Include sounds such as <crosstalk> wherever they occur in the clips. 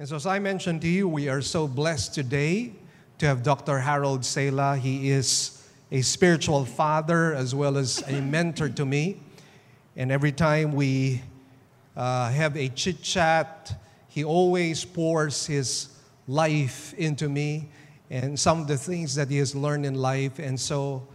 And so, as I mentioned to you, we are so blessed today to have Dr. Harold Sala. He is a spiritual father as well as a mentor to me. And every time we uh, have a chit chat, he always pours his life into me and some of the things that he has learned in life. And so,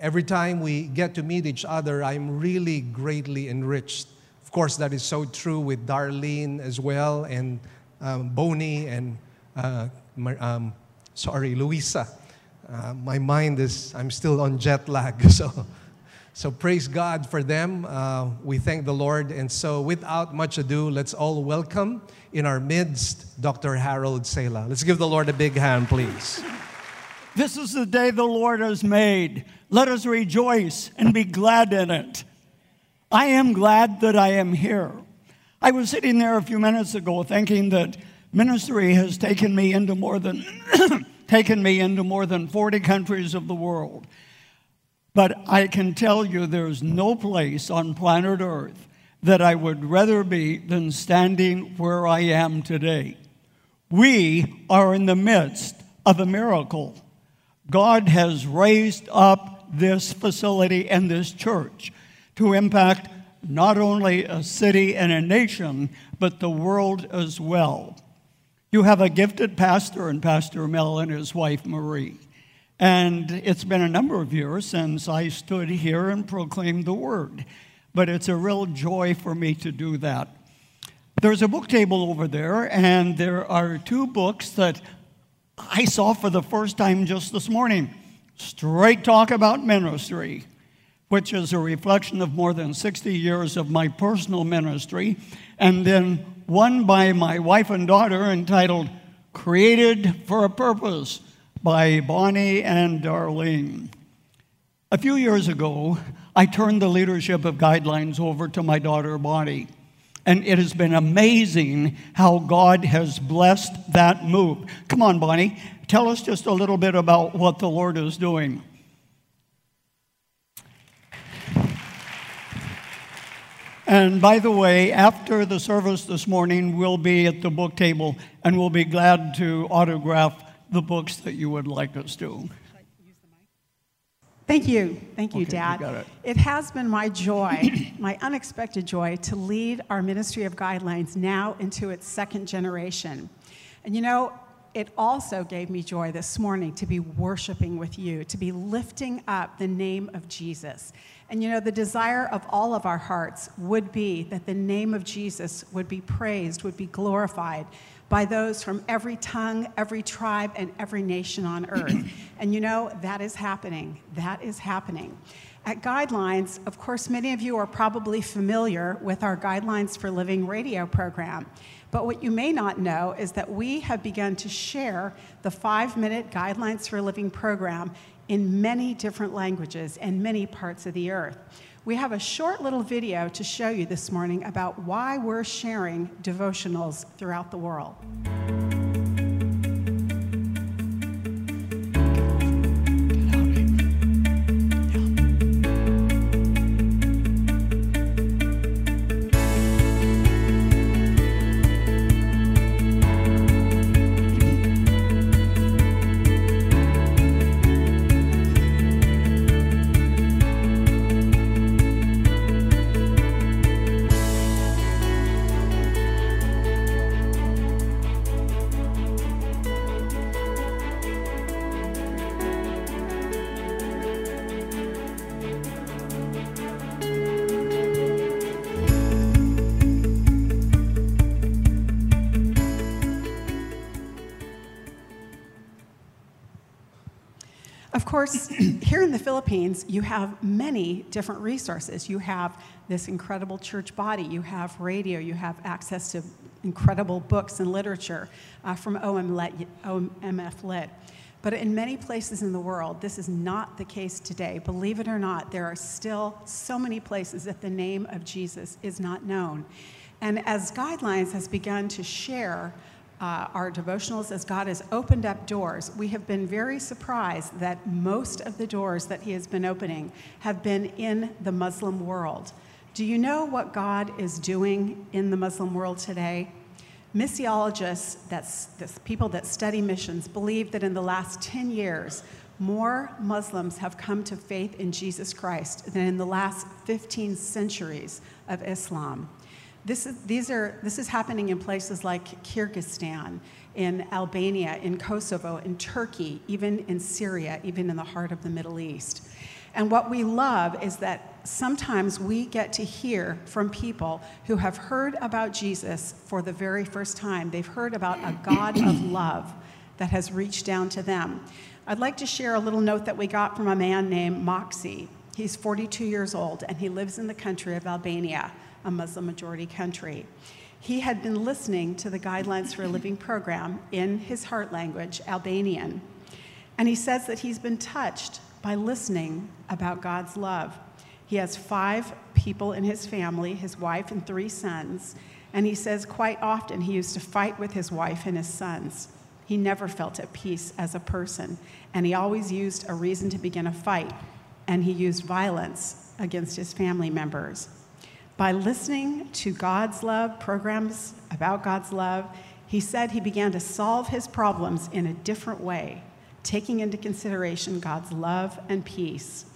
every time we get to meet each other, I'm really greatly enriched. Of course, that is so true with Darlene as well, and um, Bonnie, and uh, um, sorry, Louisa. Uh, my mind is, I'm still on jet lag. <laughs> So, so praise God for them. Uh, we thank the Lord. And so, without much ado, let's all welcome in our midst Dr. Harold Sala. Let's give the Lord a big hand, please. This is the day the Lord has made. Let us rejoice and be glad in it. I am glad that I am here. I was sitting there a few minutes ago thinking that ministry has taken me into more than <coughs> taken me into more than 40 countries of the world. But I can tell you there's no place on planet Earth that I would rather be than standing where I am today. We are in the midst of a miracle. God has raised up this facility and this church to impact not only a city and a nation, but the world as well. You have a gifted pastor and Pastor Mel and his wife Marie. And it's been a number of years since I stood here and proclaimed the word, but it's a real joy for me to do that. There's a book table over there, and there are two books that I saw for the first time just this morning Straight Talk About Ministry which is a reflection of more than 60 years of my personal ministry, and then one by my wife and daughter entitled Created for a Purpose by Bonnie and Darlene. A few years ago, I turned the leadership of guidelines over to my daughter Bonnie. And it has been amazing how God has blessed that move. Come on, Bonnie, tell us just a little bit about what the Lord is doing. And by the way, after the service this morning, we'll be at the book table and we'll be glad to autograph the books that you would like us to. Thank you. Thank you, Okay, you Dad. got it. it has been my joy, <coughs> my unexpected joy, to lead our Ministry of Guidelines now into its second generation. And you know, it also gave me joy this morning to be worshiping with you, to be lifting up the name of Jesus. And you know, the desire of all of our hearts would be that the name of Jesus would be praised, would be glorified by those from every tongue, every tribe, and every nation on earth. <clears throat> and you know, that is happening. That is happening. At Guidelines, of course, many of you are probably familiar with our Guidelines for Living radio program. But what you may not know is that we have begun to share the five minute Guidelines for Living program in many different languages and many parts of the earth. We have a short little video to show you this morning about why we're sharing devotionals throughout the world. Philippines, you have many different resources. You have this incredible church body, you have radio, you have access to incredible books and literature uh, from OMF Lit. But in many places in the world, this is not the case today. Believe it or not, there are still so many places that the name of Jesus is not known. And as Guidelines has begun to share uh, our devotionals, as God has opened up doors, we have been very surprised that most of the doors that He has been opening have been in the Muslim world. Do you know what God is doing in the Muslim world today? Missiologists, that's, that's people that study missions, believe that in the last 10 years, more Muslims have come to faith in Jesus Christ than in the last 15 centuries of Islam. This is, these are, this is happening in places like Kyrgyzstan, in Albania, in Kosovo, in Turkey, even in Syria, even in the heart of the Middle East. And what we love is that sometimes we get to hear from people who have heard about Jesus for the very first time. They've heard about a God of <clears throat> love that has reached down to them. I'd like to share a little note that we got from a man named Moxie. He's 42 years old and he lives in the country of Albania, a Muslim majority country. He had been listening to the Guidelines for a Living program in his heart language, Albanian, and he says that he's been touched by listening about God's love. He has five people in his family his wife and three sons. And he says quite often he used to fight with his wife and his sons. He never felt at peace as a person. And he always used a reason to begin a fight. And he used violence against his family members. By listening to God's love, programs about God's love, he said he began to solve his problems in a different way taking into consideration God's love and peace.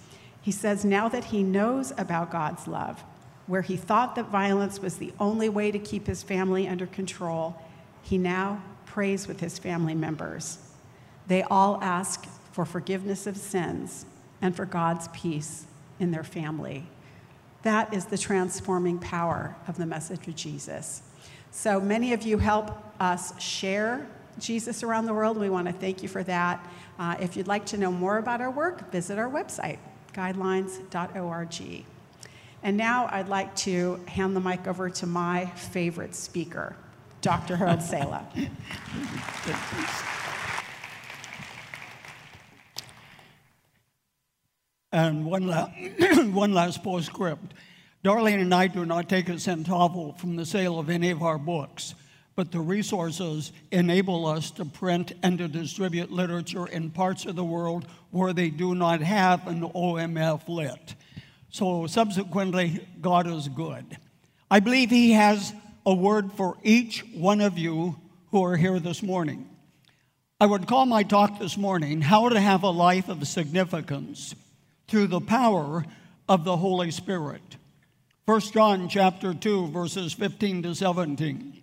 He says now that he knows about God's love, where he thought that violence was the only way to keep his family under control, he now prays with his family members. They all ask for forgiveness of sins and for God's peace in their family. That is the transforming power of the message of Jesus. So many of you help us share Jesus around the world. We want to thank you for that. Uh, if you'd like to know more about our work, visit our website, guidelines.org. And now I'd like to hand the mic over to my favorite speaker, Dr. Harold Sala. <laughs> And one, la- <clears throat> one last postscript. Darlene and I do not take a centavo from the sale of any of our books but the resources enable us to print and to distribute literature in parts of the world where they do not have an OMF lit. So, subsequently, God is good. I believe He has a word for each one of you who are here this morning. I would call my talk this morning, How to Have a Life of Significance Through the Power of the Holy Spirit. 1 John chapter 2, verses 15 to 17.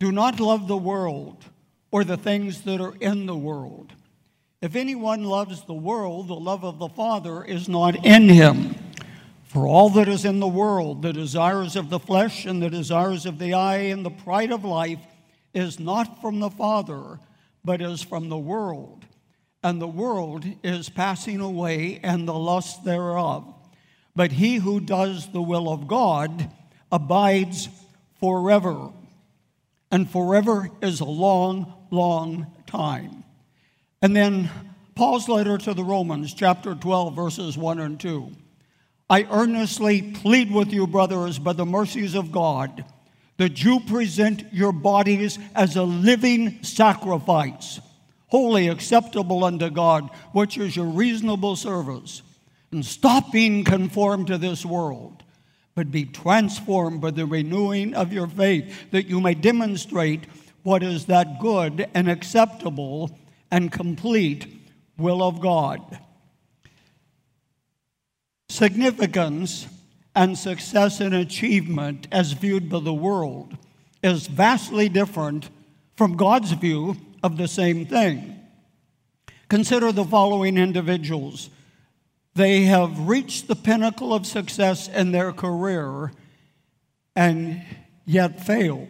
Do not love the world or the things that are in the world. If anyone loves the world, the love of the Father is not in him. For all that is in the world, the desires of the flesh and the desires of the eye and the pride of life, is not from the Father, but is from the world. And the world is passing away and the lust thereof. But he who does the will of God abides forever and forever is a long, long time. And then Paul's letter to the Romans, chapter 12, verses 1 and 2. I earnestly plead with you, brothers, by the mercies of God, that you present your bodies as a living sacrifice, wholly acceptable unto God, which is your reasonable service. And stop being conformed to this world but be transformed by the renewing of your faith, that you may demonstrate what is that good and acceptable and complete will of God. Significance and success and achievement, as viewed by the world, is vastly different from God's view of the same thing. Consider the following individuals they have reached the pinnacle of success in their career and yet failed.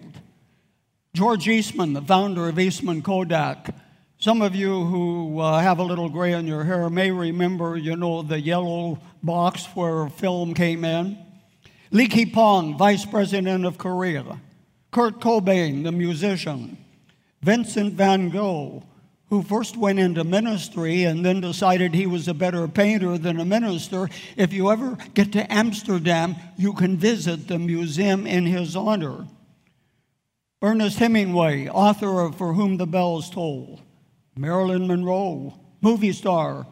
George Eastman, the founder of Eastman Kodak, some of you who uh, have a little gray in your hair may remember, you know, the yellow box where film came in. Lee Ki-poong, vice president of Korea. Kurt Cobain, the musician. Vincent van Gogh, who first went into ministry and then decided he was a better painter than a minister. If you ever get to Amsterdam, you can visit the museum in his honor. Ernest Hemingway, author of For Whom the Bells Toll. Marilyn Monroe, movie star.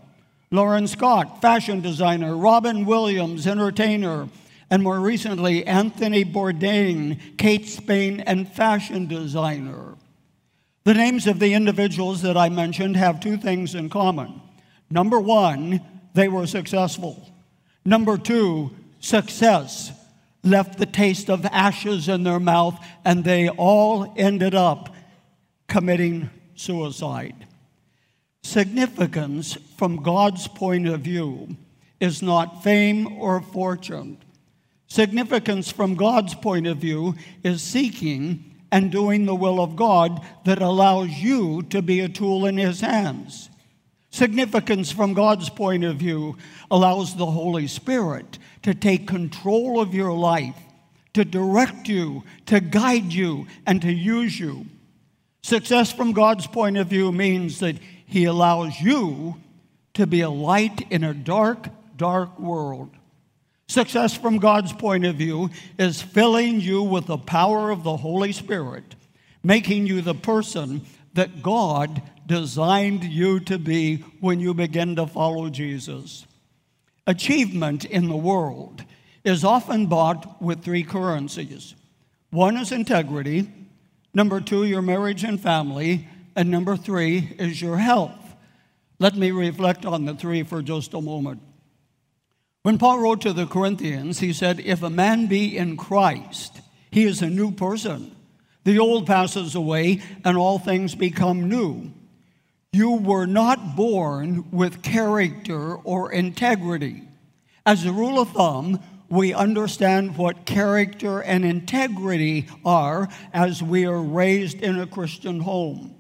L'Wren Scott, fashion designer. Robin Williams, entertainer. and more recently, Anthony Bourdain, Kate Spade, and fashion designer. The names of the individuals that I mentioned have two things in common. Number one, they were successful. Number two, success left the taste of ashes in their mouth, and they all ended up committing suicide. Significance from God's point of view is not fame or fortune. Significance from God's point of view is seeking and doing the will of God that allows you to be a tool in His hands. Significance from God's point of view allows the Holy Spirit to take control of your life, to direct you, to guide you, and to use you. Success from God's point of view means that He allows you to be a light in a dark, dark world. Success from God's point of view is filling you with the power of the Holy Spirit, making you the person that God designed you to be when you begin to follow Jesus. Achievement in the world is often bought with three currencies one is integrity, number two, your marriage and family, and number three is your health. Let me reflect on the three for just a moment. When Paul wrote to the Corinthians, he said, If a man be in Christ, he is a new person. The old passes away, and all things become new. You were not born with character or integrity. As a rule of thumb, we understand what character and integrity are as we are raised in a Christian home.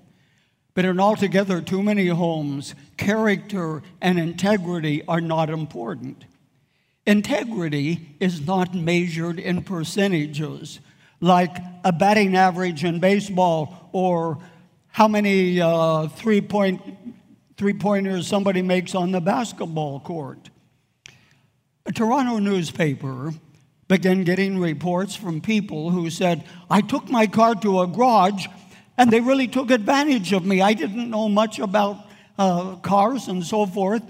But in altogether too many homes, character and integrity are not important. Integrity is not measured in percentages like a batting average in baseball or how many uh, three, point, three pointers somebody makes on the basketball court. A Toronto newspaper began getting reports from people who said, I took my car to a garage and they really took advantage of me. I didn't know much about uh, cars and so forth.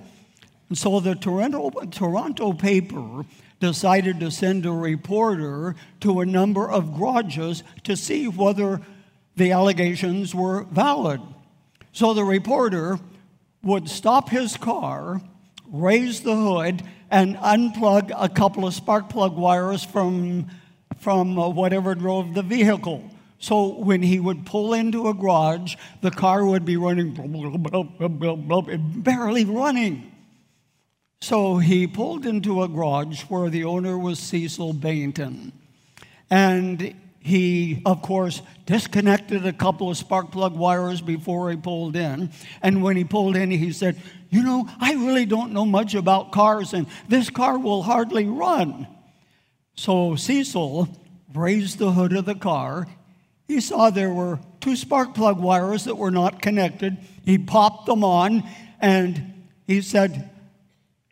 And so the Toronto, Toronto paper decided to send a reporter to a number of garages to see whether the allegations were valid. So the reporter would stop his car, raise the hood, and unplug a couple of spark plug wires from, from uh, whatever drove the vehicle. So when he would pull into a garage, the car would be running, barely running. So he pulled into a garage where the owner was Cecil Bainton. And he, of course, disconnected a couple of spark plug wires before he pulled in. And when he pulled in, he said, You know, I really don't know much about cars, and this car will hardly run. So Cecil raised the hood of the car. He saw there were two spark plug wires that were not connected. He popped them on and he said,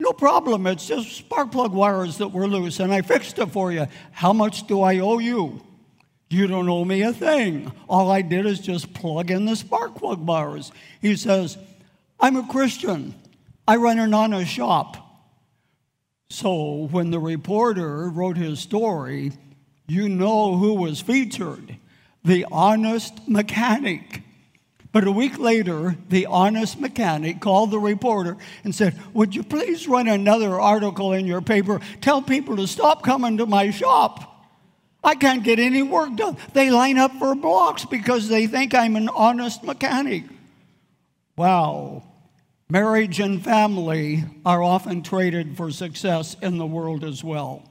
no problem. It's just spark plug wires that were loose, and I fixed it for you. How much do I owe you? You don't owe me a thing. All I did is just plug in the spark plug wires. He says, I'm a Christian. I run an honest shop. So when the reporter wrote his story, you know who was featured the honest mechanic. But a week later, the honest mechanic called the reporter and said, Would you please run another article in your paper? Tell people to stop coming to my shop. I can't get any work done. They line up for blocks because they think I'm an honest mechanic. Wow. Marriage and family are often traded for success in the world as well.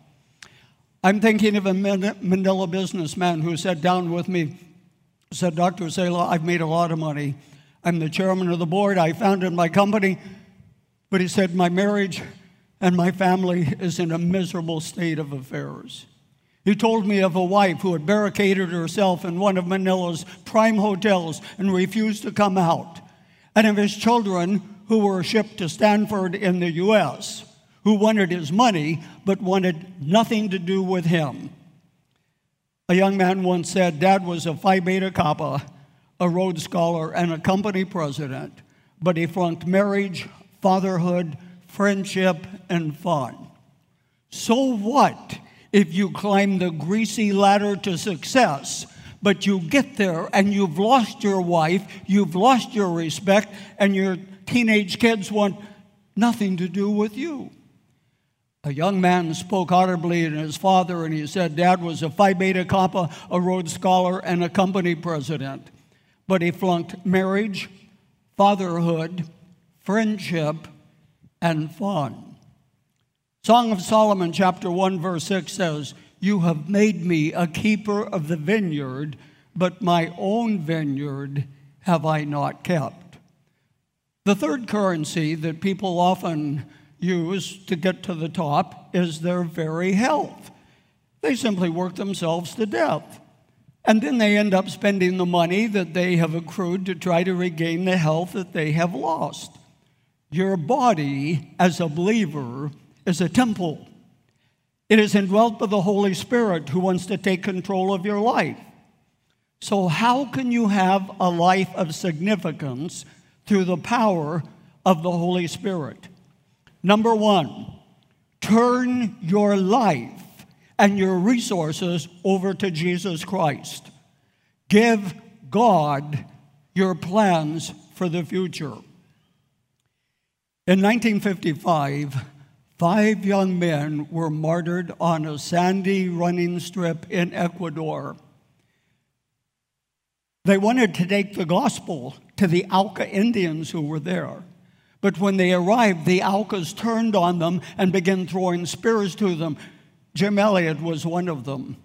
I'm thinking of a Manila businessman who sat down with me said, Dr. Sala, I've made a lot of money. I'm the chairman of the board. I founded my company. But he said, My marriage and my family is in a miserable state of affairs. He told me of a wife who had barricaded herself in one of Manila's prime hotels and refused to come out, and of his children who were shipped to Stanford in the U.S., who wanted his money but wanted nothing to do with him. A young man once said, Dad was a Phi Beta Kappa, a Rhodes Scholar, and a company president, but he flunked marriage, fatherhood, friendship, and fun. So what if you climb the greasy ladder to success. But you get there and you've lost your wife, you've lost your respect, and your teenage kids want nothing to do with you. A young man spoke audibly to his father and he said, Dad was a Phi Beta Kappa, a Rhodes Scholar, and a company president. But he flunked marriage, fatherhood, friendship, and fun. Song of Solomon, chapter 1, verse 6 says, You have made me a keeper of the vineyard, but my own vineyard have I not kept. The third currency that people often use to get to the top is their very health. They simply work themselves to death. And then they end up spending the money that they have accrued to try to regain the health that they have lost. Your body, as a believer, is a temple. It is indwelt by the Holy Spirit who wants to take control of your life. So, how can you have a life of significance through the power of the Holy Spirit? Number one, turn your life and your resources over to Jesus Christ. Give God your plans for the future. In 1955, five young men were martyred on a sandy running strip in Ecuador. They wanted to take the gospel to the Auca Indians who were there. But when they arrived, the Aucas turned on them and began throwing spears to them. Jim Elliot was one of them.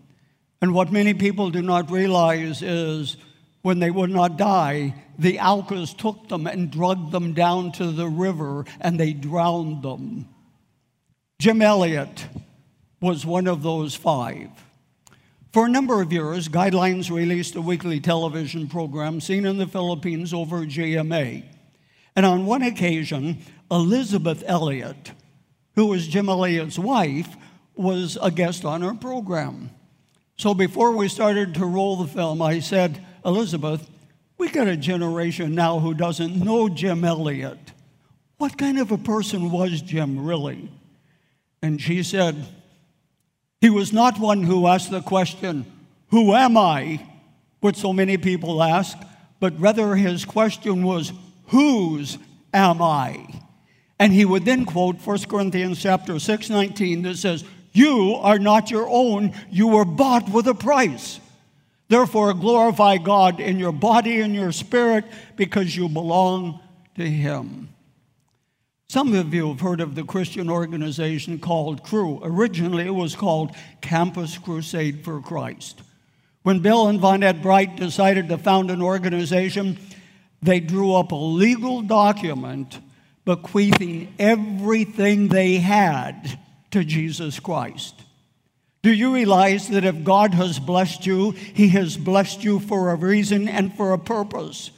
And what many people do not realize is when they would not die, the Aucas took them and dragged them down to the river and they drowned them. Jim Elliot was one of those five. For a number of years, Guidelines released a weekly television program seen in the Philippines over GMA. And on one occasion, Elizabeth Elliot, who was Jim Elliot's wife, was a guest on our program. So before we started to roll the film, I said, Elizabeth, we got a generation now who doesn't know Jim Elliot. What kind of a person was Jim really? And she said, he was not one who asked the question, Who am I? which so many people ask, but rather his question was, Whose am I? And he would then quote 1 Corinthians chapter 6, 19 that says, you are not your own, you were bought with a price. Therefore, glorify God in your body and your spirit because you belong to Him. Some of you have heard of the Christian organization called Cru. Originally, it was called Campus Crusade for Christ. When Bill and Vonette Bright decided to found an organization, they drew up a legal document bequeathing everything they had to Jesus Christ. Do you realize that if God has blessed you, He has blessed you for a reason and for a purpose,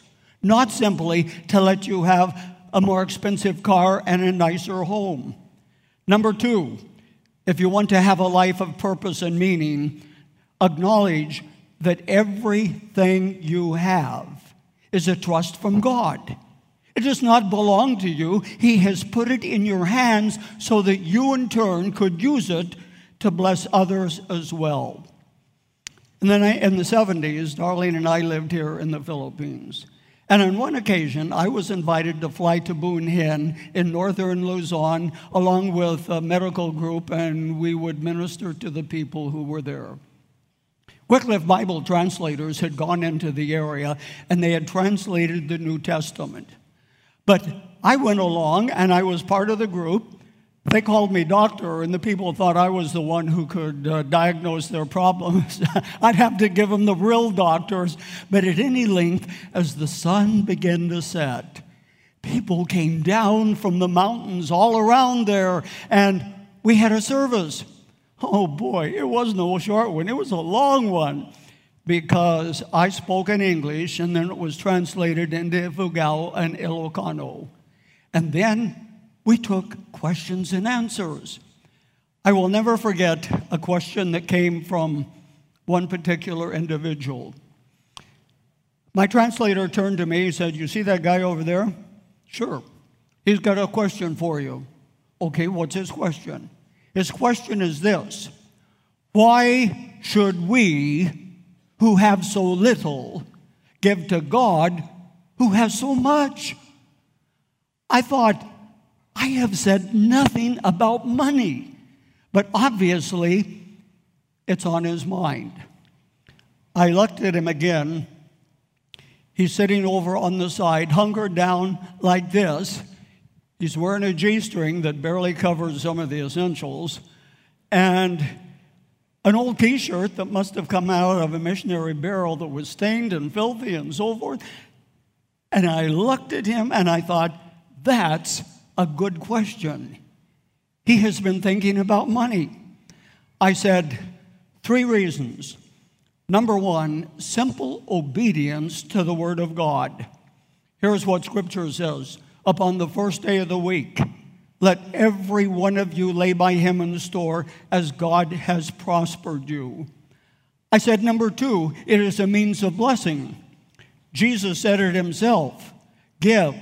not simply to let you have a more expensive car and a nicer home? Number two, if you want to have a life of purpose and meaning, acknowledge that everything you have is a trust from God. It does not belong to you. He has put it in your hands so that you, in turn, could use it to bless others as well. And then I, in the 70s, Darlene and I lived here in the Philippines. And on one occasion, I was invited to fly to Boon Hin in northern Luzon along with a medical group, and we would minister to the people who were there. Wycliffe Bible translators had gone into the area and they had translated the New Testament. But I went along and I was part of the group. They called me doctor, and the people thought I was the one who could uh, diagnose their problems. <laughs> I'd have to give them the real doctors. But at any length, as the sun began to set, people came down from the mountains all around there, and we had a service. Oh boy, it was no short one, it was a long one because I spoke in English and then it was translated into Ifugao and Ilocano. And then we took questions and answers. I will never forget a question that came from one particular individual. My translator turned to me and said, You see that guy over there? Sure. He's got a question for you. Okay, what's his question? His question is this Why should we, who have so little, give to God who has so much? I thought, I have said nothing about money, but obviously it's on his mind. I looked at him again. He's sitting over on the side, hunkered down like this. He's wearing a G string that barely covers some of the essentials, and an old t shirt that must have come out of a missionary barrel that was stained and filthy and so forth. And I looked at him and I thought, that's a good question. He has been thinking about money. I said, three reasons. Number one, simple obedience to the Word of God. Here's what Scripture says Upon the first day of the week, let every one of you lay by him in the store as God has prospered you. I said, number two, it is a means of blessing. Jesus said it himself give,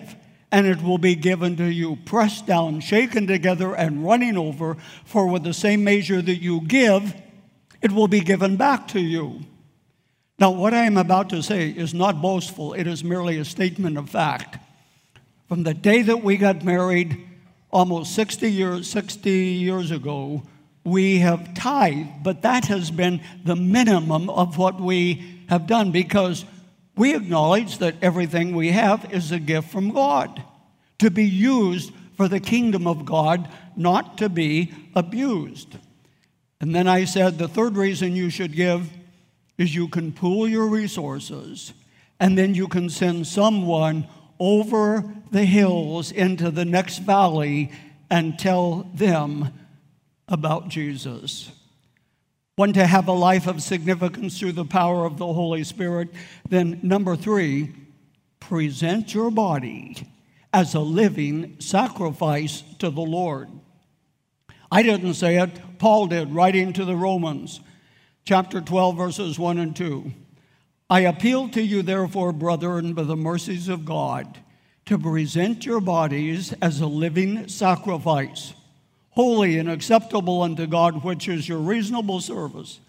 and it will be given to you, pressed down, shaken together, and running over. For with the same measure that you give, it will be given back to you. Now, what I am about to say is not boastful, it is merely a statement of fact. From the day that we got married, almost 60 years, 60 years ago, we have tithed, but that has been the minimum of what we have done because we acknowledge that everything we have is a gift from God to be used for the kingdom of God, not to be abused. And then I said the third reason you should give is you can pool your resources and then you can send someone over the hills into the next valley and tell them about Jesus. One, to have a life of significance through the power of the Holy Spirit. Then, number three, present your body as a living sacrifice to the Lord. I didn't say it, Paul did, writing to the Romans, chapter 12, verses 1 and 2. I appeal to you, therefore, brethren, by the mercies of God, to present your bodies as a living sacrifice, holy and acceptable unto God, which is your reasonable service.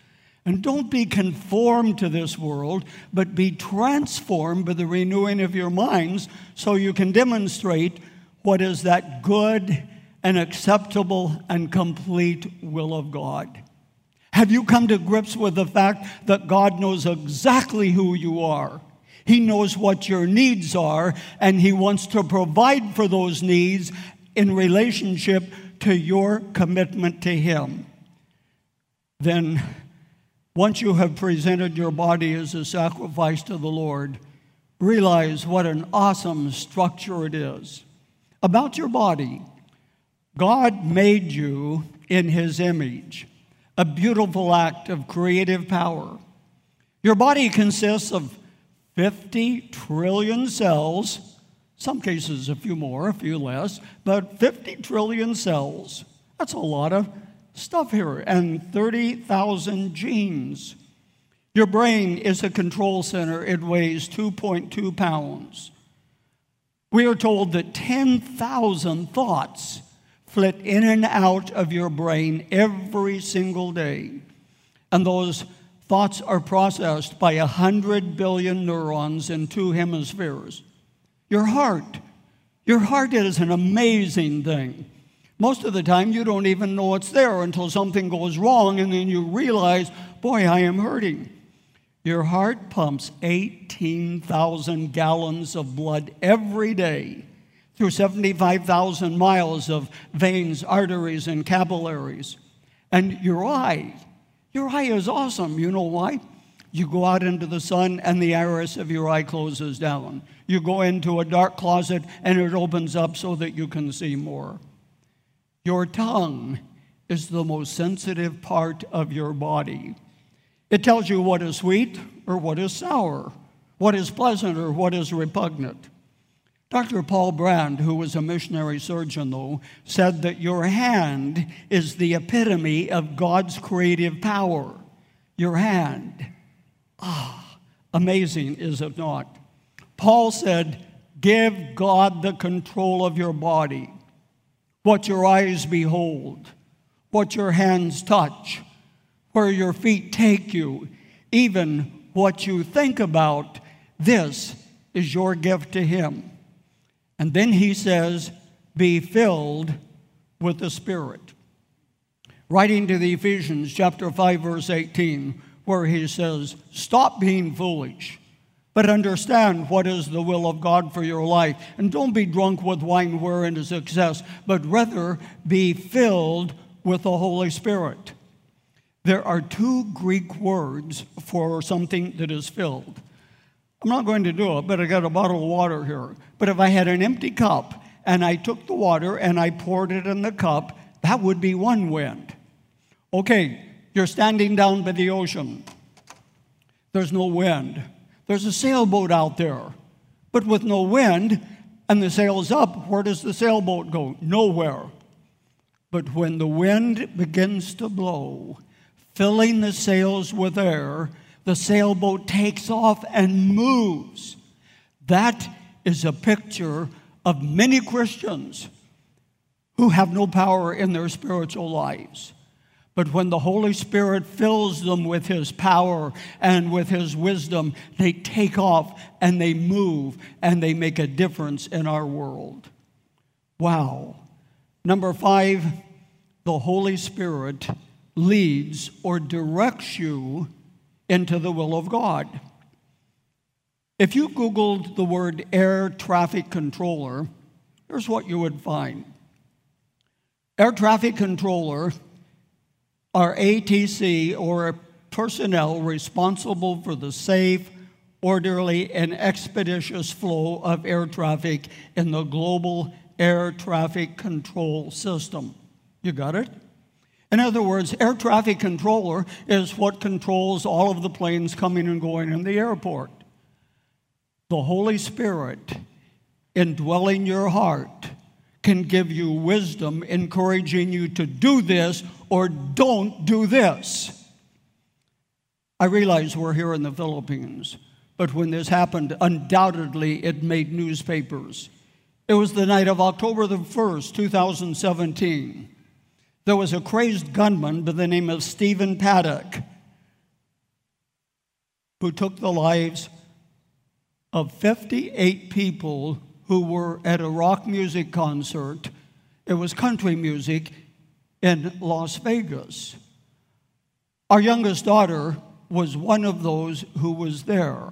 And don't be conformed to this world, but be transformed by the renewing of your minds so you can demonstrate what is that good and acceptable and complete will of God. Have you come to grips with the fact that God knows exactly who you are? He knows what your needs are, and He wants to provide for those needs in relationship to your commitment to Him. Then, once you have presented your body as a sacrifice to the Lord, realize what an awesome structure it is. About your body, God made you in His image a beautiful act of creative power. Your body consists of 50 trillion cells, some cases a few more, a few less, but 50 trillion cells. That's a lot of stuff here, and 30,000 genes. Your brain is a control center, it weighs 2.2 pounds. We are told that 10,000 thoughts flit in and out of your brain every single day. And those thoughts are processed by a hundred billion neurons in two hemispheres. Your heart. Your heart is an amazing thing. Most of the time, you don't even know it's there until something goes wrong, and then you realize, boy, I am hurting. Your heart pumps 18,000 gallons of blood every day through 75,000 miles of veins, arteries, and capillaries. And your eye, your eye is awesome. You know why? You go out into the sun and the iris of your eye closes down. You go into a dark closet and it opens up so that you can see more. Your tongue is the most sensitive part of your body. It tells you what is sweet or what is sour, what is pleasant or what is repugnant. Dr. Paul Brand, who was a missionary surgeon, though, said that your hand is the epitome of God's creative power. Your hand. Ah, amazing, is it not? Paul said, Give God the control of your body, what your eyes behold, what your hands touch, where your feet take you, even what you think about. This is your gift to Him. And then He says, Be filled with the Spirit. Writing to the Ephesians, chapter 5, verse 18, where He says, Stop being foolish but understand what is the will of God for your life. And don't be drunk with wine wherein is excess, but rather be filled with the Holy Spirit. There are two Greek words for something that is filled. I'm not going to do it, but I got a bottle of water here. But if I had an empty cup and I took the water and I poured it in the cup, that would be one wind. Okay, you're standing down by the ocean. There's no wind. There's a sailboat out there, but with no wind and the sail's up, where does the sailboat go? Nowhere. But when the wind begins to blow, filling the sails with air, the sailboat takes off and moves. That is a picture of many Christians who have no power in their spiritual lives. But when the Holy Spirit fills them with His power and with His wisdom, they take off and they move and they make a difference in our world. Wow. Number five, the Holy Spirit leads or directs you into the will of God. If you Googled the word air traffic controller, here's what you would find air traffic controller are ATC or personnel responsible for the safe, orderly, and expeditious flow of air traffic in the global air traffic control system. You got it? In other words, air traffic controller is what controls all of the planes coming and going in the airport. The Holy Spirit indwelling your heart can give you wisdom, encouraging you to do this or don't do this. I realize we're here in the Philippines, but when this happened, undoubtedly it made newspapers. It was the night of October the 1st, 2017. There was a crazed gunman by the name of Stephen Paddock who took the lives of 58 people who were at a rock music concert. It was country music in Las Vegas. Our youngest daughter was one of those who was there.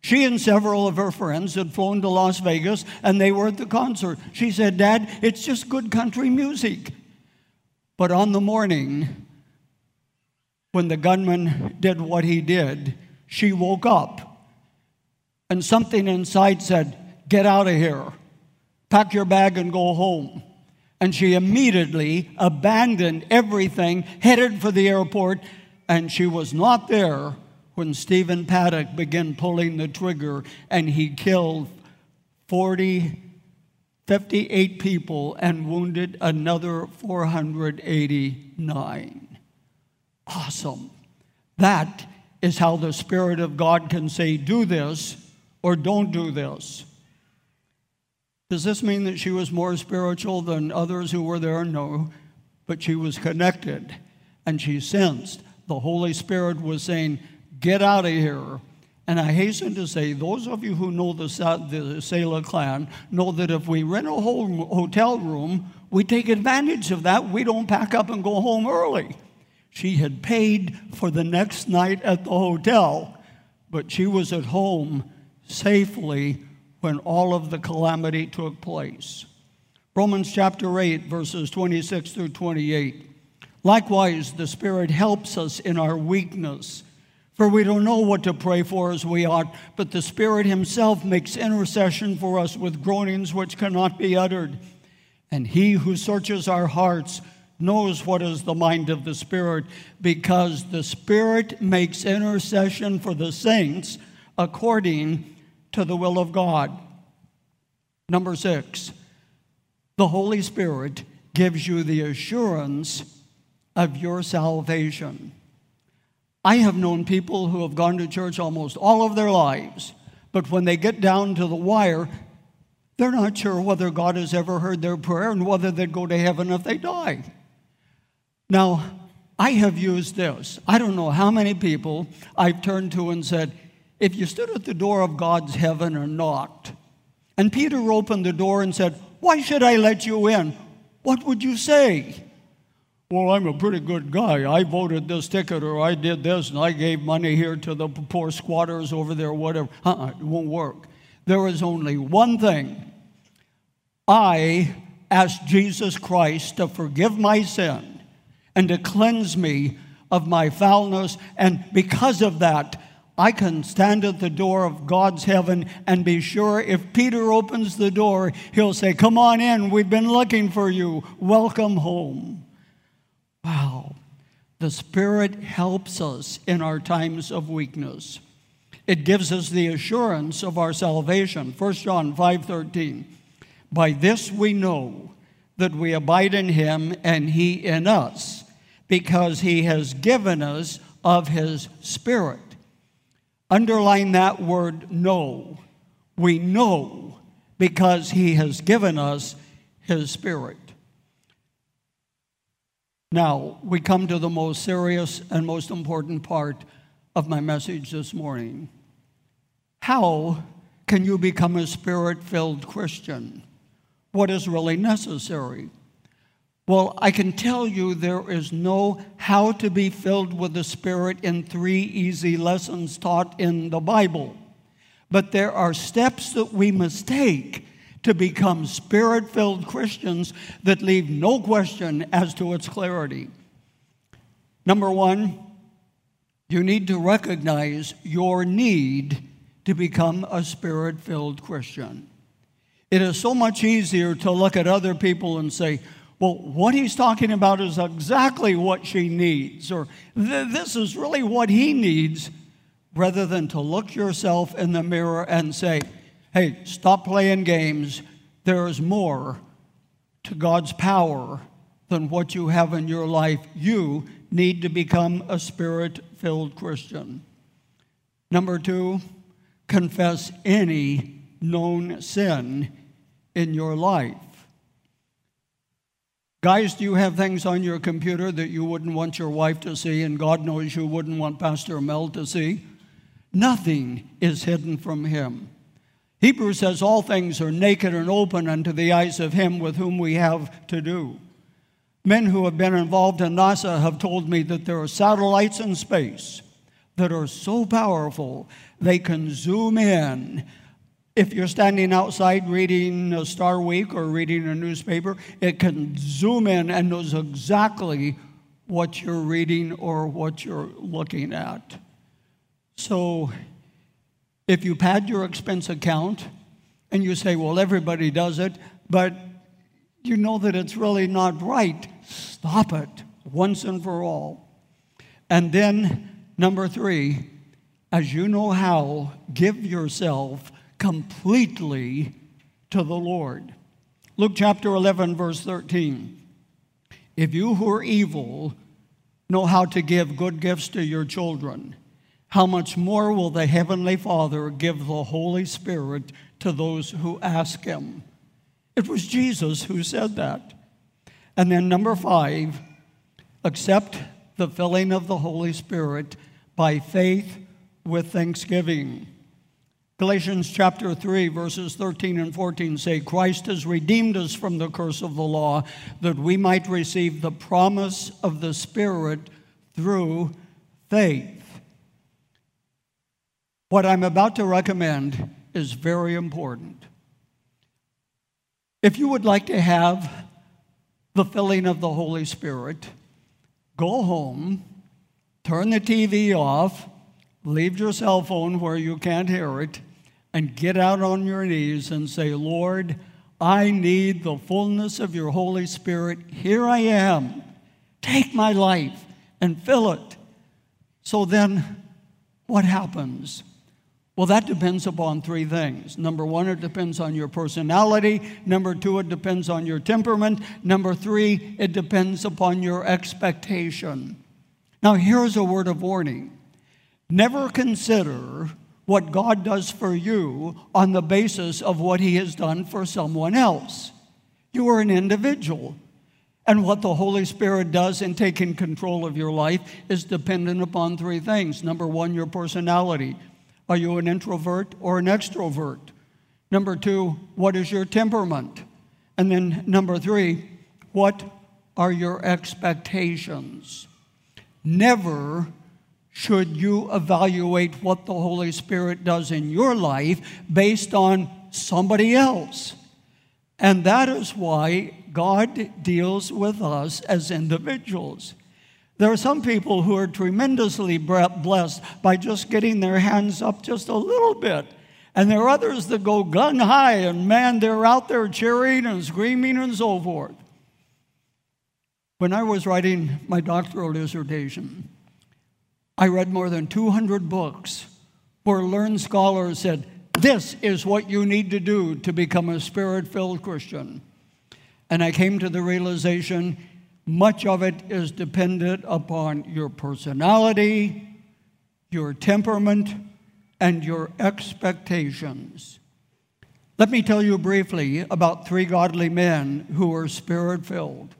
She and several of her friends had flown to Las Vegas and they were at the concert. She said, Dad, it's just good country music. But on the morning, when the gunman did what he did, she woke up and something inside said, Get out of here. Pack your bag and go home. And she immediately abandoned everything, headed for the airport, and she was not there when Stephen Paddock began pulling the trigger and he killed 40, 58 people and wounded another 489. Awesome. That is how the Spirit of God can say, do this or don't do this. Does this mean that she was more spiritual than others who were there? No. But she was connected and she sensed the Holy Spirit was saying, Get out of here. And I hasten to say, those of you who know the, the Sala clan know that if we rent a whole hotel room, we take advantage of that. We don't pack up and go home early. She had paid for the next night at the hotel, but she was at home safely when all of the calamity took place. Romans chapter 8, verses 26 through 28. Likewise, the Spirit helps us in our weakness. For we don't know what to pray for as we ought, but the Spirit Himself makes intercession for us with groanings which cannot be uttered. And He who searches our hearts knows what is the mind of the Spirit, because the Spirit makes intercession for the saints according to the will of God. Number six, the Holy Spirit gives you the assurance of your salvation. I have known people who have gone to church almost all of their lives, but when they get down to the wire, they're not sure whether God has ever heard their prayer and whether they'd go to heaven if they die. Now, I have used this. I don't know how many people I've turned to and said, if you stood at the door of God's heaven and knocked, and Peter opened the door and said, Why should I let you in? What would you say? Well, I'm a pretty good guy. I voted this ticket or I did this and I gave money here to the poor squatters over there, whatever. Uh-uh, it won't work. There is only one thing. I asked Jesus Christ to forgive my sin and to cleanse me of my foulness. And because of that, I can stand at the door of God's heaven and be sure if Peter opens the door, he'll say, Come on in, we've been looking for you. Welcome home. Wow. The Spirit helps us in our times of weakness. It gives us the assurance of our salvation. 1 John 5:13. By this we know that we abide in him and he in us, because he has given us of his spirit. Underline that word know. We know because he has given us his spirit. Now, we come to the most serious and most important part of my message this morning. How can you become a spirit filled Christian? What is really necessary? Well, I can tell you there is no how to be filled with the Spirit in three easy lessons taught in the Bible. But there are steps that we must take to become spirit filled Christians that leave no question as to its clarity. Number one, you need to recognize your need to become a spirit filled Christian. It is so much easier to look at other people and say, well, what he's talking about is exactly what she needs, or this is really what he needs, rather than to look yourself in the mirror and say, hey, stop playing games. There is more to God's power than what you have in your life. You need to become a spirit filled Christian. Number two, confess any known sin in your life. Guys, do you have things on your computer that you wouldn't want your wife to see, and God knows you wouldn't want Pastor Mel to see? Nothing is hidden from him. Hebrews says all things are naked and open unto the eyes of him with whom we have to do. Men who have been involved in NASA have told me that there are satellites in space that are so powerful they can zoom in if you're standing outside reading a Star Week or reading a newspaper, it can zoom in and knows exactly what you're reading or what you're looking at. So if you pad your expense account and you say, well, everybody does it, but you know that it's really not right, stop it once and for all. And then, number three, as you know how, give yourself completely to the Lord. Luke chapter 11, verse 13. If you who are evil know how to give good gifts to your children, how much more will the Heavenly Father give the Holy Spirit to those who ask Him? It was Jesus who said that. And then, number five, accept the filling of the Holy Spirit by faith with thanksgiving. Galatians chapter 3, verses 13 and 14 say, Christ has redeemed us from the curse of the law that we might receive the promise of the Spirit through faith. What I'm about to recommend is very important. If you would like to have the filling of the Holy Spirit, go home, turn the TV off, leave your cell phone where you can't hear it, and get out on your knees and say, Lord, I need the fullness of your Holy Spirit. Here I am. Take my life and fill it. So then, what happens? Well, that depends upon three things. Number one, it depends on your personality. Number two, it depends on your temperament. Number three, it depends upon your expectation. Now, here's a word of warning never consider what God does for you on the basis of what He has done for someone else. You are an individual. And what the Holy Spirit does in taking control of your life is dependent upon three things. Number one, your personality. Are you an introvert or an extrovert? Number two, what is your temperament? And then number three, what are your expectations? Never should you evaluate what the Holy Spirit does in your life based on somebody else. And that is why God deals with us as individuals. There are some people who are tremendously blessed by just getting their hands up just a little bit. And there are others that go gung high, and man, they're out there cheering and screaming and so forth. When I was writing my doctoral dissertation, I read more than 200 books where learned scholars said, This is what you need to do to become a spirit filled Christian. And I came to the realization much of it is dependent upon your personality, your temperament, and your expectations. Let me tell you briefly about three godly men who were spirit filled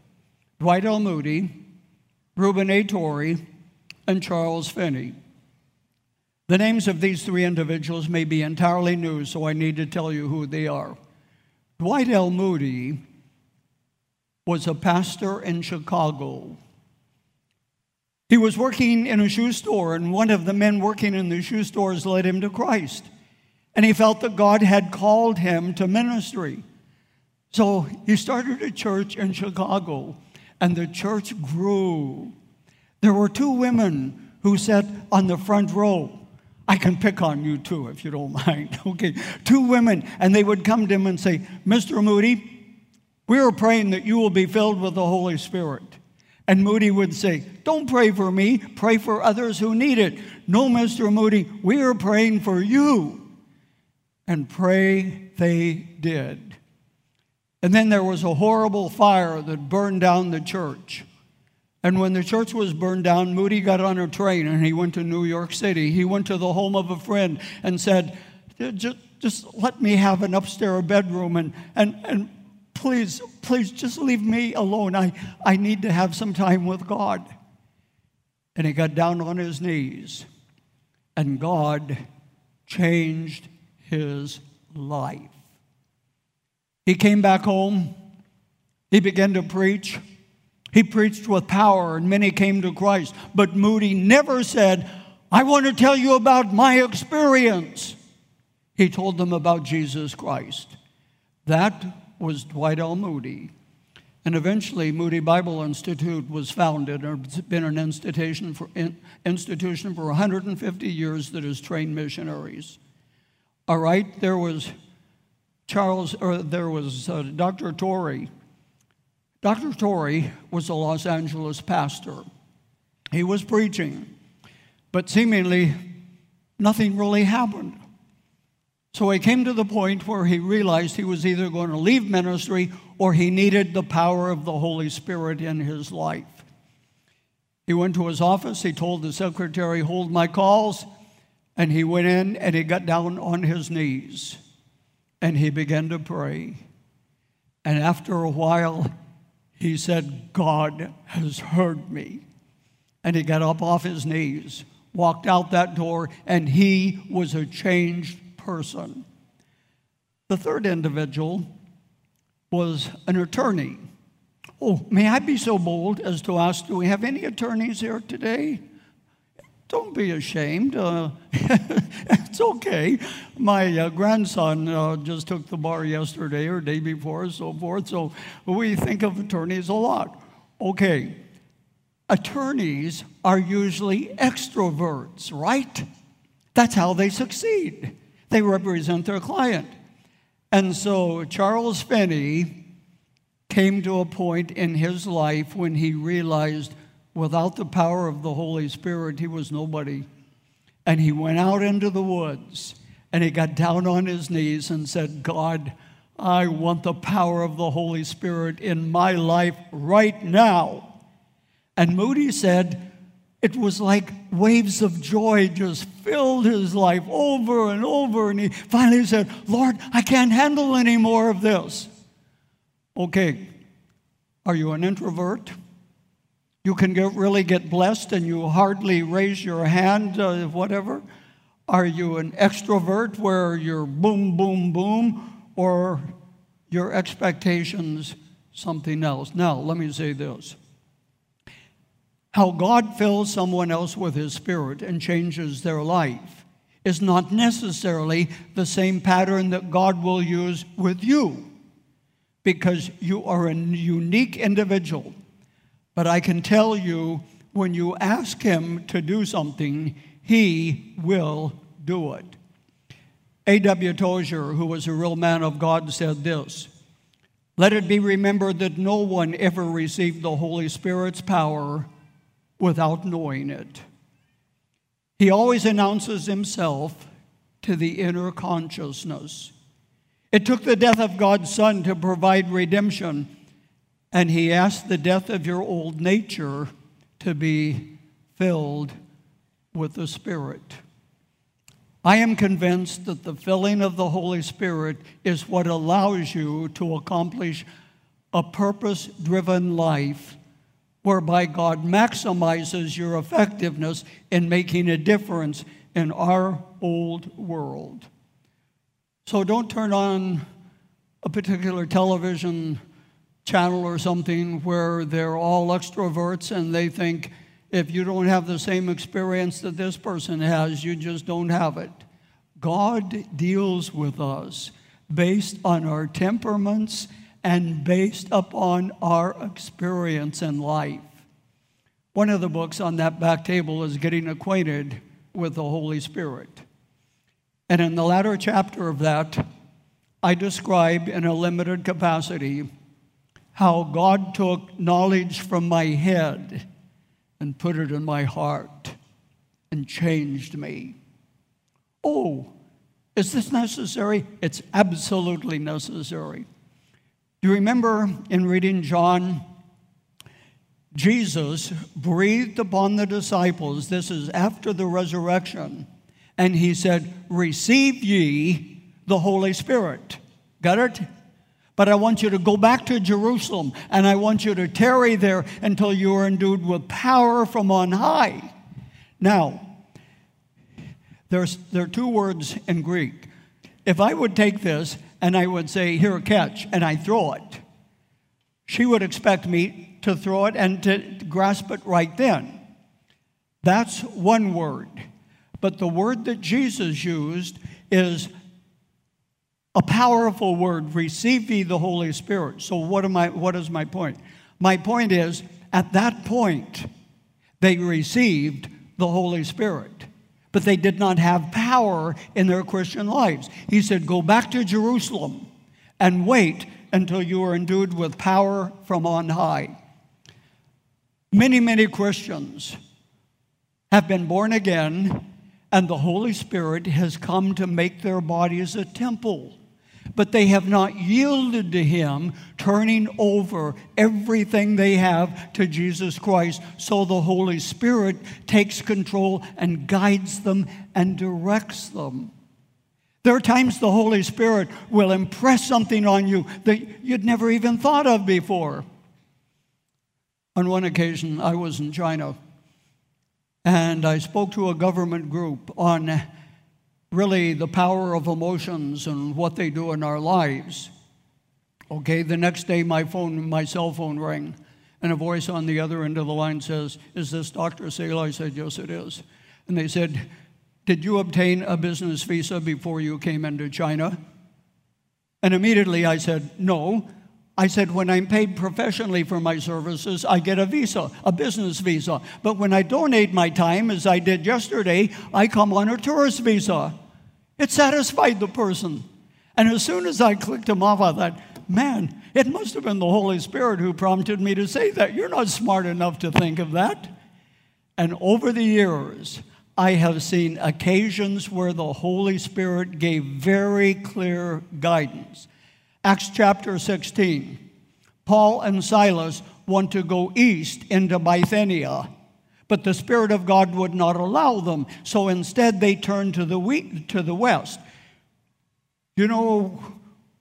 Dwight L. Moody, Reuben A. Torrey, and Charles Finney. The names of these three individuals may be entirely new, so I need to tell you who they are. Dwight L. Moody was a pastor in Chicago. He was working in a shoe store, and one of the men working in the shoe stores led him to Christ. And he felt that God had called him to ministry. So he started a church in Chicago, and the church grew. There were two women who sat on the front row. I can pick on you too, if you don't <laughs> mind. Okay. Two women, and they would come to him and say, Mr. Moody, we are praying that you will be filled with the Holy Spirit. And Moody would say, Don't pray for me, pray for others who need it. No, Mr. Moody, we are praying for you. And pray they did. And then there was a horrible fire that burned down the church. And when the church was burned down, Moody got on a train and he went to New York City. He went to the home of a friend and said, Just, just let me have an upstairs bedroom and, and, and please, please just leave me alone. I, I need to have some time with God. And he got down on his knees, and God changed his life. He came back home, he began to preach. He preached with power, and many came to Christ. But Moody never said, I want to tell you about my experience. He told them about Jesus Christ. That was Dwight L. Moody. And eventually, Moody Bible Institute was founded, and it's been an institution for, in, institution for 150 years that has trained missionaries. All right, there was Charles, or there was uh, Dr. Torrey Dr. Torrey was a Los Angeles pastor. He was preaching, but seemingly nothing really happened. So he came to the point where he realized he was either going to leave ministry or he needed the power of the Holy Spirit in his life. He went to his office, he told the secretary, Hold my calls, and he went in and he got down on his knees and he began to pray. And after a while, he said, God has heard me. And he got up off his knees, walked out that door, and he was a changed person. The third individual was an attorney. Oh, may I be so bold as to ask, do we have any attorneys here today? Don't be ashamed. Uh, <laughs> it's okay. My uh, grandson uh, just took the bar yesterday or day before, so forth. So we think of attorneys a lot. Okay. Attorneys are usually extroverts, right? That's how they succeed. They represent their client. And so Charles Finney came to a point in his life when he realized without the power of the Holy Spirit, he was nobody. And he went out into the woods and he got down on his knees and said, God, I want the power of the Holy Spirit in my life right now. And Moody said, it was like waves of joy just filled his life over and over. And he finally said, Lord, I can't handle any more of this. Okay, Are you an introvert? You can get, really get blessed and you hardly raise your hand, uh, whatever. Are you an extrovert where you're boom, boom, boom, or your expectations something else? Now, let me say this. How God fills someone else with His Spirit and changes their life is not necessarily the same pattern that God will use with you because you are a unique individual but I can tell you, when you ask Him to do something, He will do it. A.W. Tozer, who was a real man of God, said this Let it be remembered that no one ever received the Holy Spirit's power without knowing it. He always announces himself to the inner consciousness. It took the death of God's Son to provide redemption and he asked the death of your old nature to be filled with the Spirit. I am convinced that the filling of the Holy Spirit is what allows you to accomplish a purpose driven life whereby God maximizes your effectiveness in making a difference in our old world. So don't turn on a particular television channel or something where they're all extroverts and they think if you don't have the same experience that this person has, you just don't have it. God deals with us based on our temperaments and based upon our experience in life. One of the books on that back table is Getting Acquainted with the Holy Spirit. And in the latter chapter of that, I describe in a limited capacity how God took knowledge from my head and put it in my heart and changed me. Oh, is this necessary? It's absolutely necessary. Do you remember in reading John? Jesus breathed upon the disciples, this is after the resurrection, and he said, Receive ye the Holy Spirit. Got it? But I want you to go back to Jerusalem and I want you to tarry there until you are endued with power from on high. Now, there's, there are two words in Greek. If I would take this and I would say, Here, catch, and I throw it, she would expect me to throw it and to grasp it right then. That's one word. But the word that Jesus used is a powerful word receive ye the holy spirit so what am i what is my point my point is at that point they received the holy spirit but they did not have power in their christian lives. He said go back to jerusalem and wait until you are endued with power from on high. Many many christians have been born again and the holy spirit has come to make their bodies a temple but they have not yielded to Him, turning over everything they have to Jesus Christ. So the Holy Spirit takes control and guides them and directs them. There are times the Holy Spirit will impress something on you that you'd never even thought of before. On one occasion, I was in China and I spoke to a government group on really the power of emotions and what they do in our lives. Okay, the next day my phone, my cell phone rang, and a voice on the other end of the line says, Is this Dr. Sala? I said, Yes, it is. And they said, Did you obtain a business visa before you came into China? And immediately I said, No. I said, when I'm paid professionally for my services, I get a visa, a business visa. But when I donate my time, as I did yesterday, I come on a tourist visa. It satisfied the person. And as soon as I clicked him off, I thought, man, it must have been the Holy Spirit who prompted me to say that. You're not smart enough to think of that. And over the years, I have seen occasions where the Holy Spirit gave very clear guidance. Acts chapter 16. Paul and Silas want to go east into Bithynia, but the Spirit of God would not allow them. So instead, they turned to the, to the west. You know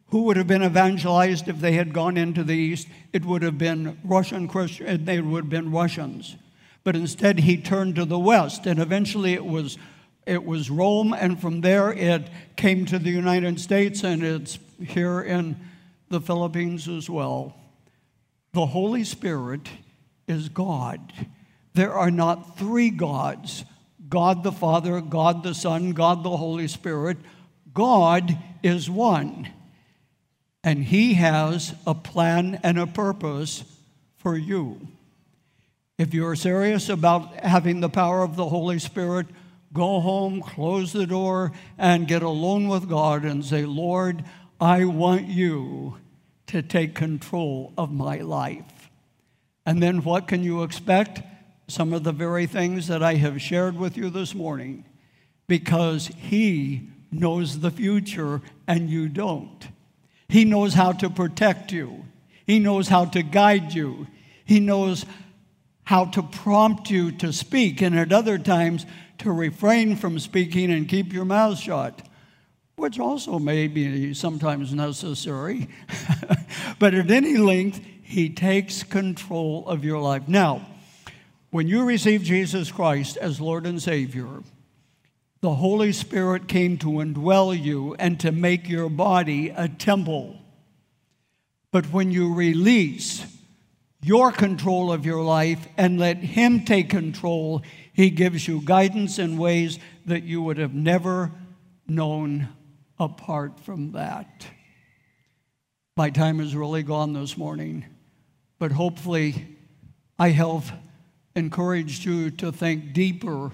Who would have been evangelized if they had gone into the East? It would have been Russian Christian, they would have been Russians. But instead, he turned to the West, and eventually it was, it was Rome, and from there it came to the United States, and it's here in the Philippines as well. The Holy Spirit is God. There are not three gods God the Father, God the Son, God the Holy Spirit. God is one. And He has a plan and a purpose for you. If you're serious about having the power of the Holy Spirit, go home, close the door, and get alone with God and say, Lord, I want you to take control of my life. And then what can you expect? Some of the very things that I have shared with you this morning because He knows the future and you don't. He knows how to protect you, He knows how to guide you, He knows how to prompt you to speak, and at other times to refrain from speaking and keep your mouth shut. Which also may be sometimes necessary. <laughs> but at any length, he takes control of your life. Now, when you receive Jesus Christ as Lord and Savior, the Holy Spirit came to indwell you and to make your body a temple. But when you release your control of your life and let Him take control, He gives you guidance in ways that you would have never known apart from that. My time is really gone this morning, but hopefully I have encouraged you to think deeper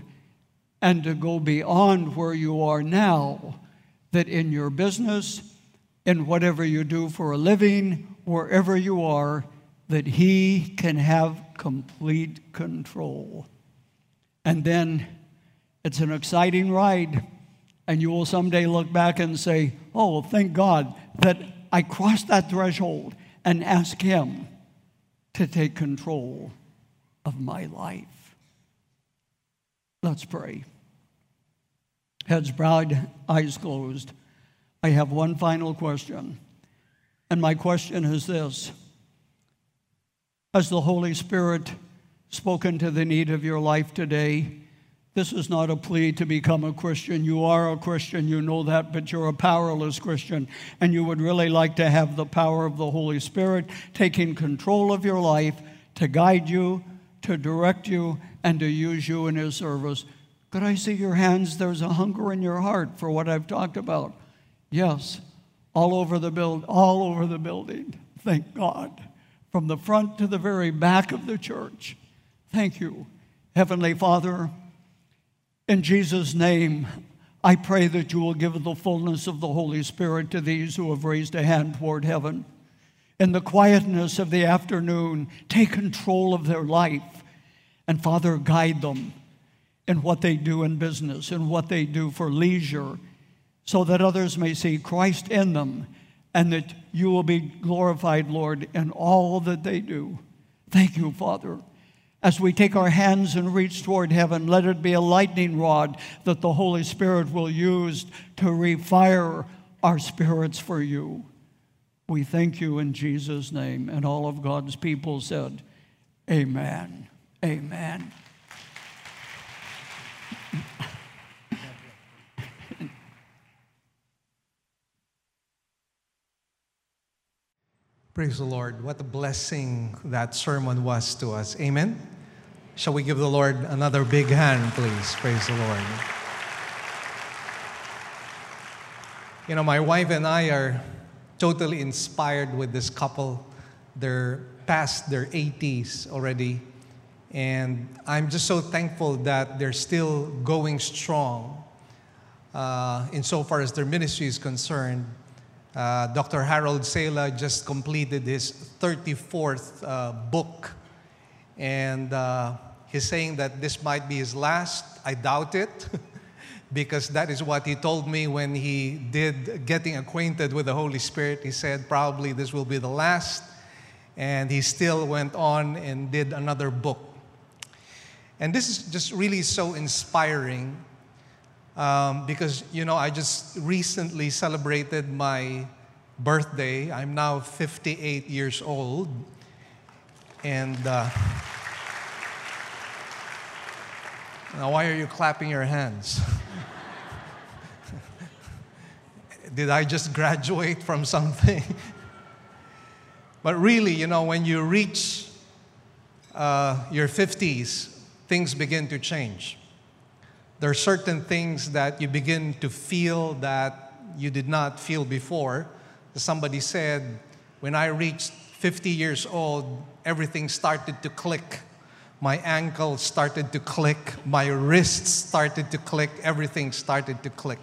and to go beyond where you are now, that in your business, in whatever you do for a living, wherever you are, that He can have complete control. And then it's an exciting ride, and you will someday look back and say, Oh, thank God that I crossed that threshold and asked Him to take control of my life. Let's pray. Heads bowed, eyes closed. I have one final question. And my question is this Has the Holy Spirit spoken to the need of your life today? This is not a plea to become a Christian. You are a Christian, you know that, but you're a powerless Christian. And you would really like to have the power of the Holy Spirit taking control of your life to guide you, to direct you and to use you in His service. Could I see your hands? There's a hunger in your heart for what I've talked about. Yes, all over the build, all over the building. Thank God. From the front to the very back of the church. Thank you. Heavenly Father, in Jesus' name, I pray that you will give the fullness of the Holy Spirit to these who have raised a hand toward heaven in the quietness of the afternoon, take control of their life. And Father, guide them in what they do in business, and what they do for leisure, so that others may see Christ in them and that you will be glorified, Lord, in all that they do. Thank you, Father. As we take our hands and reach toward heaven, let it be a lightning rod that the Holy Spirit will use to refire our spirits for you. We thank you in Jesus' name. And all of God's people said, Amen. Amen. <laughs> Praise the Lord. What a blessing that sermon was to us. Amen. Shall we give the Lord another big hand, please? Praise the Lord. You know, my wife and I are totally inspired with this couple. They're past their 80s already. And I'm just so thankful that they're still going strong uh, insofar as their ministry is concerned. Uh, Dr. Harold Sala just completed his 34th uh, book. And uh, he's saying that this might be his last. I doubt it. <laughs> because that is what he told me when he did getting acquainted with the Holy Spirit. He said, probably this will be the last. And he still went on and did another book. And this is just really so inspiring um, because, you know, I just recently celebrated my birthday. I'm now 58 years old. And uh, now, why are you clapping your hands? <laughs> Did I just <laughs> graduate from something? but really, you know, when you reach uh, your 50s, things begin to change. There are certain things that you begin to feel that you did not feel before. Somebody said, when I reached 50 years old, everything started to click. My ankles started to click, my wrists started to click, everything started to click.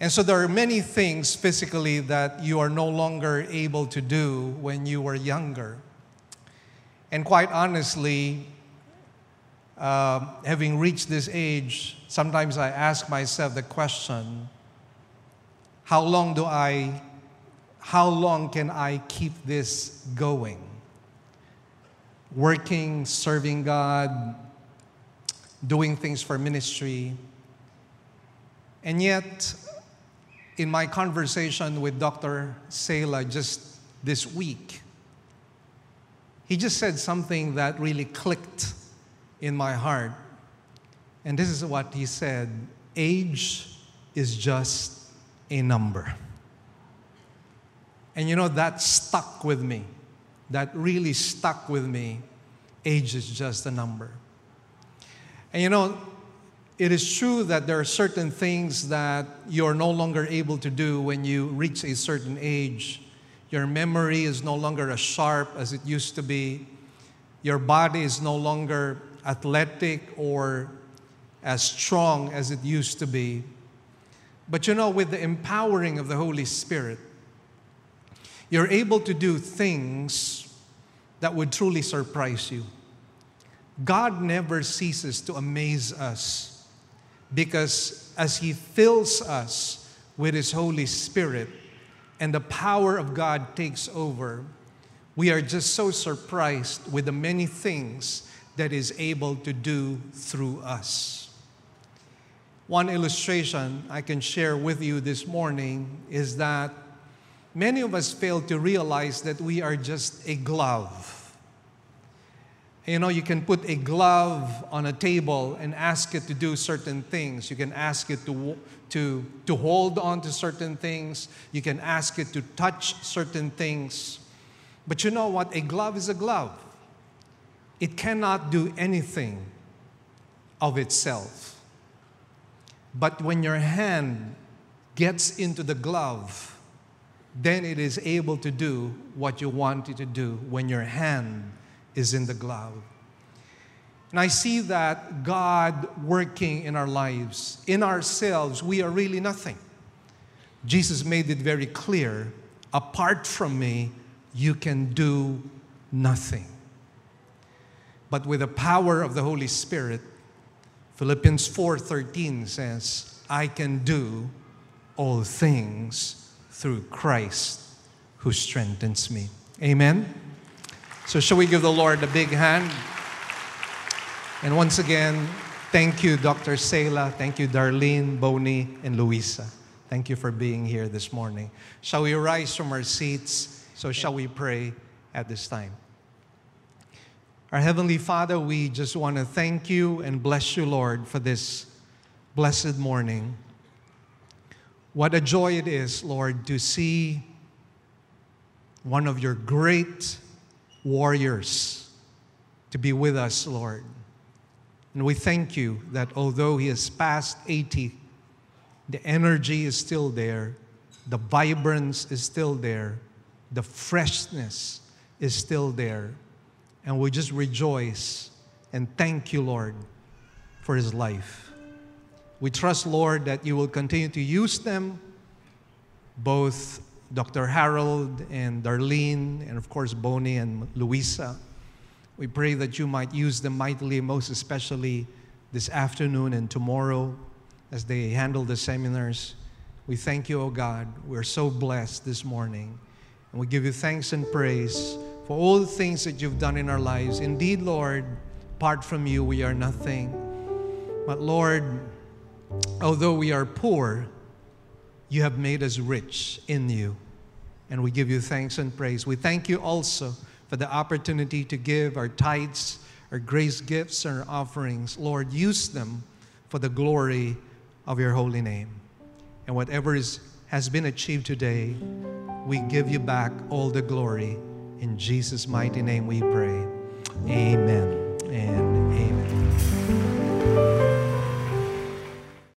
And so there are many things physically that you are no longer able to do when you were younger. And quite honestly, uh, having reached this age, sometimes I ask myself the question how long do I, how long can I keep this going? Working, serving God, doing things for ministry. And yet, in my conversation with Dr. Sala just this week, he just said something that really clicked in my heart. And this is what he said age is just a number. And you know, that stuck with me. That really stuck with me. Age is just a number. And you know, it is true that there are certain things that you're no longer able to do when you reach a certain age. Your memory is no longer as sharp as it used to be. Your body is no longer athletic or as strong as it used to be. But you know, with the empowering of the Holy Spirit, you're able to do things that would truly surprise you. God never ceases to amaze us because as He fills us with His Holy Spirit and the power of God takes over, we are just so surprised with the many things that is able to do through us. One illustration I can share with you this morning is that many of us fail to realize that we are just a glove. You know, you can put a glove on a table and ask it to do certain things. You can ask it to, to, to hold on to certain things. You can ask it to touch certain things. But you know what? A glove is a glove it cannot do anything of itself. But when your hand gets into the glove, then it is able to do what you want it to do when your hand is in the glove. And I see that God working in our lives. In ourselves, we are really nothing. Jesus made it very clear apart from me, you can do nothing but with the power of the Holy Spirit. Philippians 4:13 says, "I can do all things through Christ who strengthens me." Amen. So shall we give the Lord a big hand? And once again, thank you Dr. Sala, thank you Darlene, Bonnie, and Louisa. Thank you for being here this morning. Shall we rise from our seats? So shall we pray at this time? Our Heavenly Father, we just want to thank you and bless you, Lord, for this blessed morning. What a joy it is, Lord, to see one of your great warriors to be with us, Lord. And we thank you that although he has passed 80, the energy is still there, the vibrance is still there, the freshness is still there. And we just rejoice and thank you, Lord, for his life. We trust, Lord, that you will continue to use them, both Dr. Harold and Darlene, and of course, Bonnie and Louisa. We pray that you might use them mightily, most especially this afternoon and tomorrow as they handle the seminars. We thank you, O oh God. We're so blessed this morning. And we give you thanks and praise for all the things that you've done in our lives. Indeed, Lord, apart from you, we are nothing. But Lord, although we are poor, you have made us rich in you. And we give you thanks and praise. We thank you also for the opportunity to give our tithes, our grace gifts, and our offerings. Lord, use them for the glory of your holy name. And whatever is, has been achieved today, we give you back all the glory. In Jesus' mighty name we pray. Amen.